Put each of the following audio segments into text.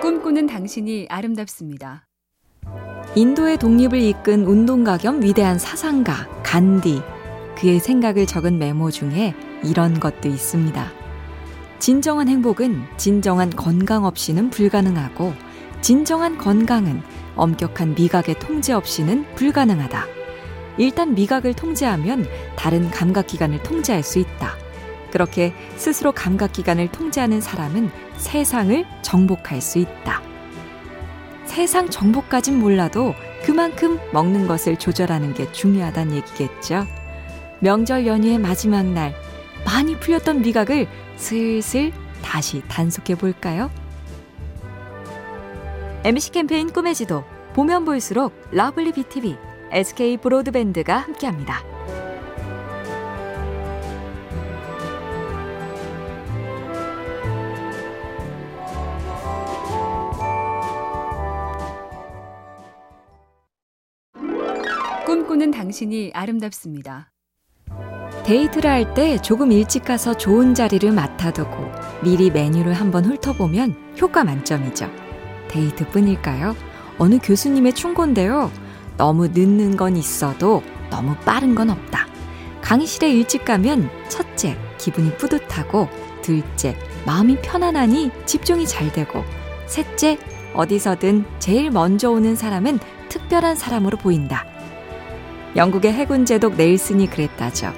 꿈꾸는 당신이 아름답습니다. 인도의 독립을 이끈 운동가 겸 위대한 사상가 간디. 그의 생각을 적은 메모 중에 이런 것도 있습니다. 진정한 행복은 진정한 건강 없이는 불가능하고 진정한 건강은 엄격한 미각의 통제 없이는 불가능하다. 일단 미각을 통제하면 다른 감각기관을 통제할 수 있다. 그렇게 스스로 감각기관을 통제하는 사람은 세상을 정복할 수 있다. 세상 정복까진 몰라도 그만큼 먹는 것을 조절하는 게 중요하다는 얘기겠죠. 명절 연휴의 마지막 날, 많이 풀렸던 미각을 슬슬 다시 단속해 볼까요? MBC 캠페인 꿈의 지도, 보면 볼수록 lovely BTV, SK 브로드밴드가 함께합니다. 꿈꾸는 당신이 아름답습니다. 데이트를 할 때 조금 일찍 가서 좋은 자리를 맡아두고 미리 메뉴를 한번 훑어보면 효과 만점이죠. 데이트뿐일까요? 어느 교수님의 충고인데요. 너무 늦는 건 있어도 너무 빠른 건 없다. 강의실에 일찍 가면 첫째, 기분이 뿌듯하고 둘째, 마음이 편안하니 집중이 잘 되고 셋째, 어디서든 제일 먼저 오는 사람은 특별한 사람으로 보인다. 영국의 해군 제독 넬슨이 그랬다죠.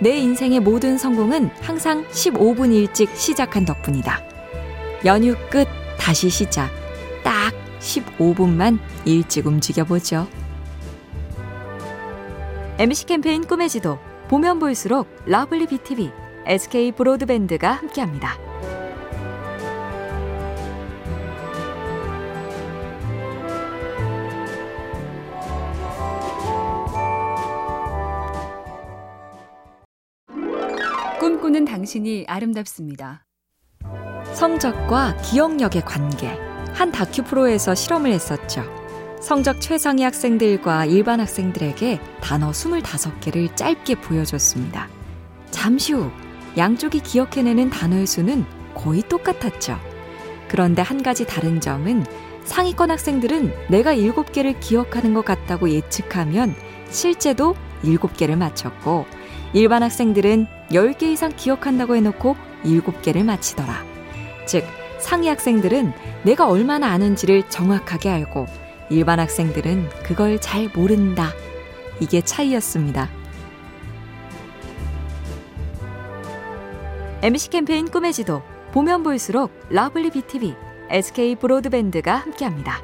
내 인생의 모든 성공은 항상 15분 일찍 시작한 덕분이다. 연휴 끝 다시 시작. 딱 15분만 일찍 움직여보죠. MBC 캠페인 꿈의 지도 보면 볼수록 lovely BTV, SK 브로드밴드가 함께합니다. 꿈꾸는 당신이 아름답습니다. 성적과 기억력의 관계. 한 다큐 프로에서 실험을 했었죠. 성적 최상위 학생들과 일반 학생들에게 단어 25개를 짧게 보여줬습니다. 잠시 후 양쪽이 기억해내는 단어의 수는 거의 똑같았죠. 그런데 한 가지 다른 점은 상위권 학생들은 내가 7개를 기억하는 것 같다고 예측하면 실제도 7개를 맞췄고 일반 학생들은 10개 이상 기억한다고 해놓고 7개를 맞히더라. 즉, 상위 학생들은 내가 얼마나 아는지를 정확하게 알고 일반 학생들은 그걸 잘 모른다. 이게 차이였습니다. MBC 캠페인 꿈의 지도 보면 볼수록 lovely BTV, SK 브로드밴드가 함께합니다.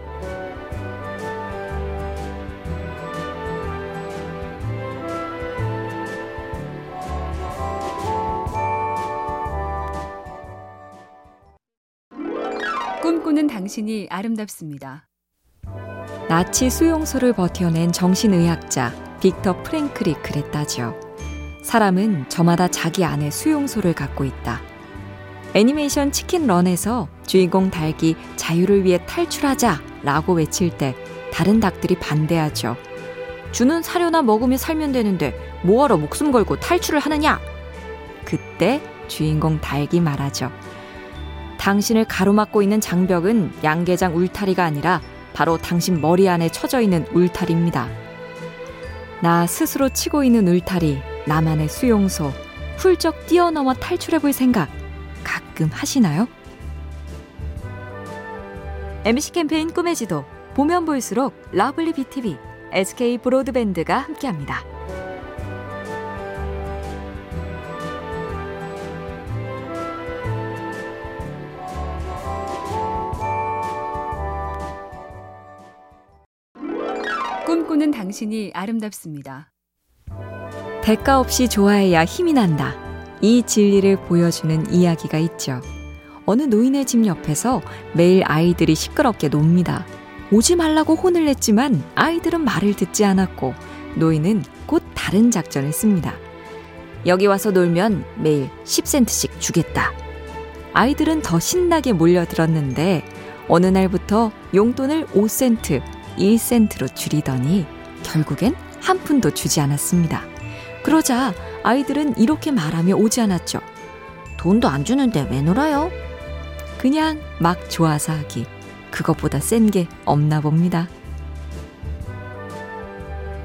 꿈꾸는 당신이 아름답습니다. 나치 수용소를 버텨낸 정신의학자 빅터 프랭클이 그랬다죠. 사람은 저마다 자기 안에 수용소를 갖고 있다. 애니메이션 치킨 런에서 주인공 닭이 자유를 위해 탈출하자 라고 외칠 때 다른 닭들이 반대하죠. 주는 사료나 먹으며 살면 되는데 뭐하러 목숨 걸고 탈출을 하느냐? 그때 주인공 닭이 말하죠. 당신을 가로막고 있는 장벽은 양계장 울타리가 아니라 바로 당신 머리 안에 쳐져 있는 울타리입니다. 나 스스로 치고 있는 울타리, 나만의 수용소, 훌쩍 뛰어넘어 탈출해 볼 생각 가끔 하시나요? MBC 캠페인 꿈의 지도 보면 볼수록 lovely BTV, SK 브로드밴드가 함께합니다. 꿈꾸는 당신이 아름답습니다. 대가 없이 좋아해야 힘이 난다. 이 진리를 보여주는 이야기가 있죠. 어느 노인의 집 옆에서 매일 아이들이 시끄럽게 놉니다. 오지 말라고 혼을 냈지만 아이들은 말을 듣지 않았고 노인은 곧 다른 작전을 씁니다. 여기 와서 놀면 매일 10센트씩 주겠다. 아이들은 더 신나게 몰려들었는데 어느 날부터 용돈을 5센트, 1센트로 줄이더니 결국엔 한 푼도 주지 않았습니다. 그러자 아이들은 이렇게 말하며 오지 않았죠. 돈도 안 주는데 왜 놀아요? 그냥 막 좋아서 하기. 그것보다 센 게 없나 봅니다.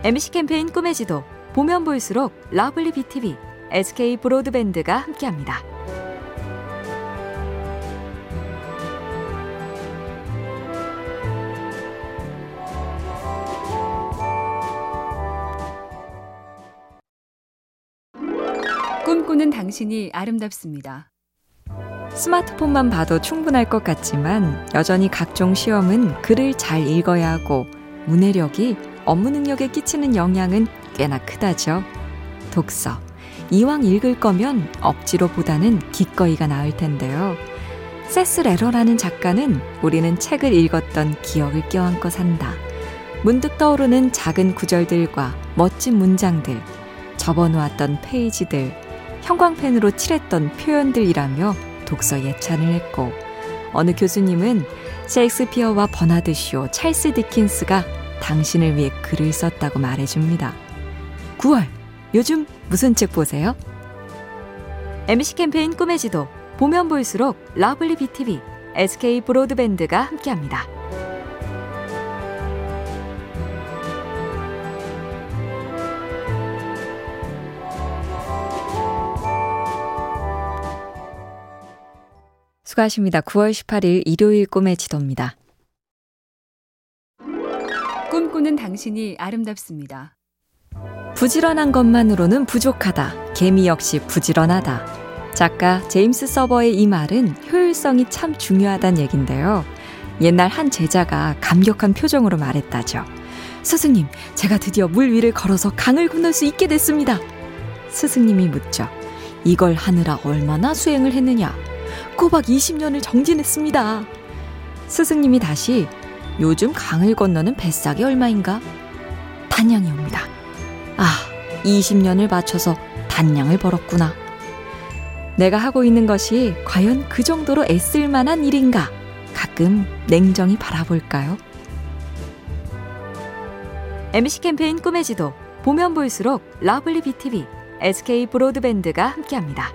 MBC 캠페인 꿈의 지도 보면 볼수록 lovely BTV, SK 브로드밴드가 함께합니다. 꿈꾸는 당신이 아름답습니다. 스마트폰만 봐도 충분할 것 같지만 여전히 각종 시험은 글을 잘 읽어야 하고 문해력이 업무 능력에 끼치는 영향은 꽤나 크다죠. 독서. 이왕 읽을 거면 억지로보다는 기꺼이가 나을 텐데요. 세스 레러라는 작가는 우리는 책을 읽었던 기억을 껴안고 산다. 문득 떠오르는 작은 구절들과 멋진 문장들, 접어놓았던 페이지들, 형광펜으로 칠했던 표현들이라며 독서 예찬을 했고, 어느 교수님은 셰익스피어와 버나드 쇼, 찰스 디킨스가 당신을 위해 글을 썼다고 말해줍니다. 9월, 요즘 무슨 책 보세요? MBC 캠페인 꿈의 지도, 보면 볼수록 lovely BTV, SK 브로드밴드가 함께합니다. 수고하십니다. 9월 18일 일요일 꿈의 지도입니다. 꿈꾸는 당신이 아름답습니다. 부지런한 것만으로는 부족하다. 개미 역시 부지런하다. 작가 제임스 서버의 이 말은 효율성이 참 중요하다는 얘긴데요. 옛날 한 제자가 감격한 표정으로 말했다죠. 스승님, 제가 드디어 물 위를 걸어서 강을 건널 수 있게 됐습니다. 스승님이 묻죠. 이걸 하느라 얼마나 수행을 했느냐? 꼬박 20년을 정진했습니다. 스승님이 다시 요즘 강을 건너는 뱃삭이 얼마인가? 단양이 옵니다. 아, 20년을 바쳐서 단양을 벌었구나. 내가 하고 있는 것이 과연 그 정도로 애쓸 만한 일인가? 가끔 냉정히 바라볼까요? MC 캠페인 꿈의 지도 보면 볼수록 러블리 BTV, SK 브로드밴드가 함께합니다.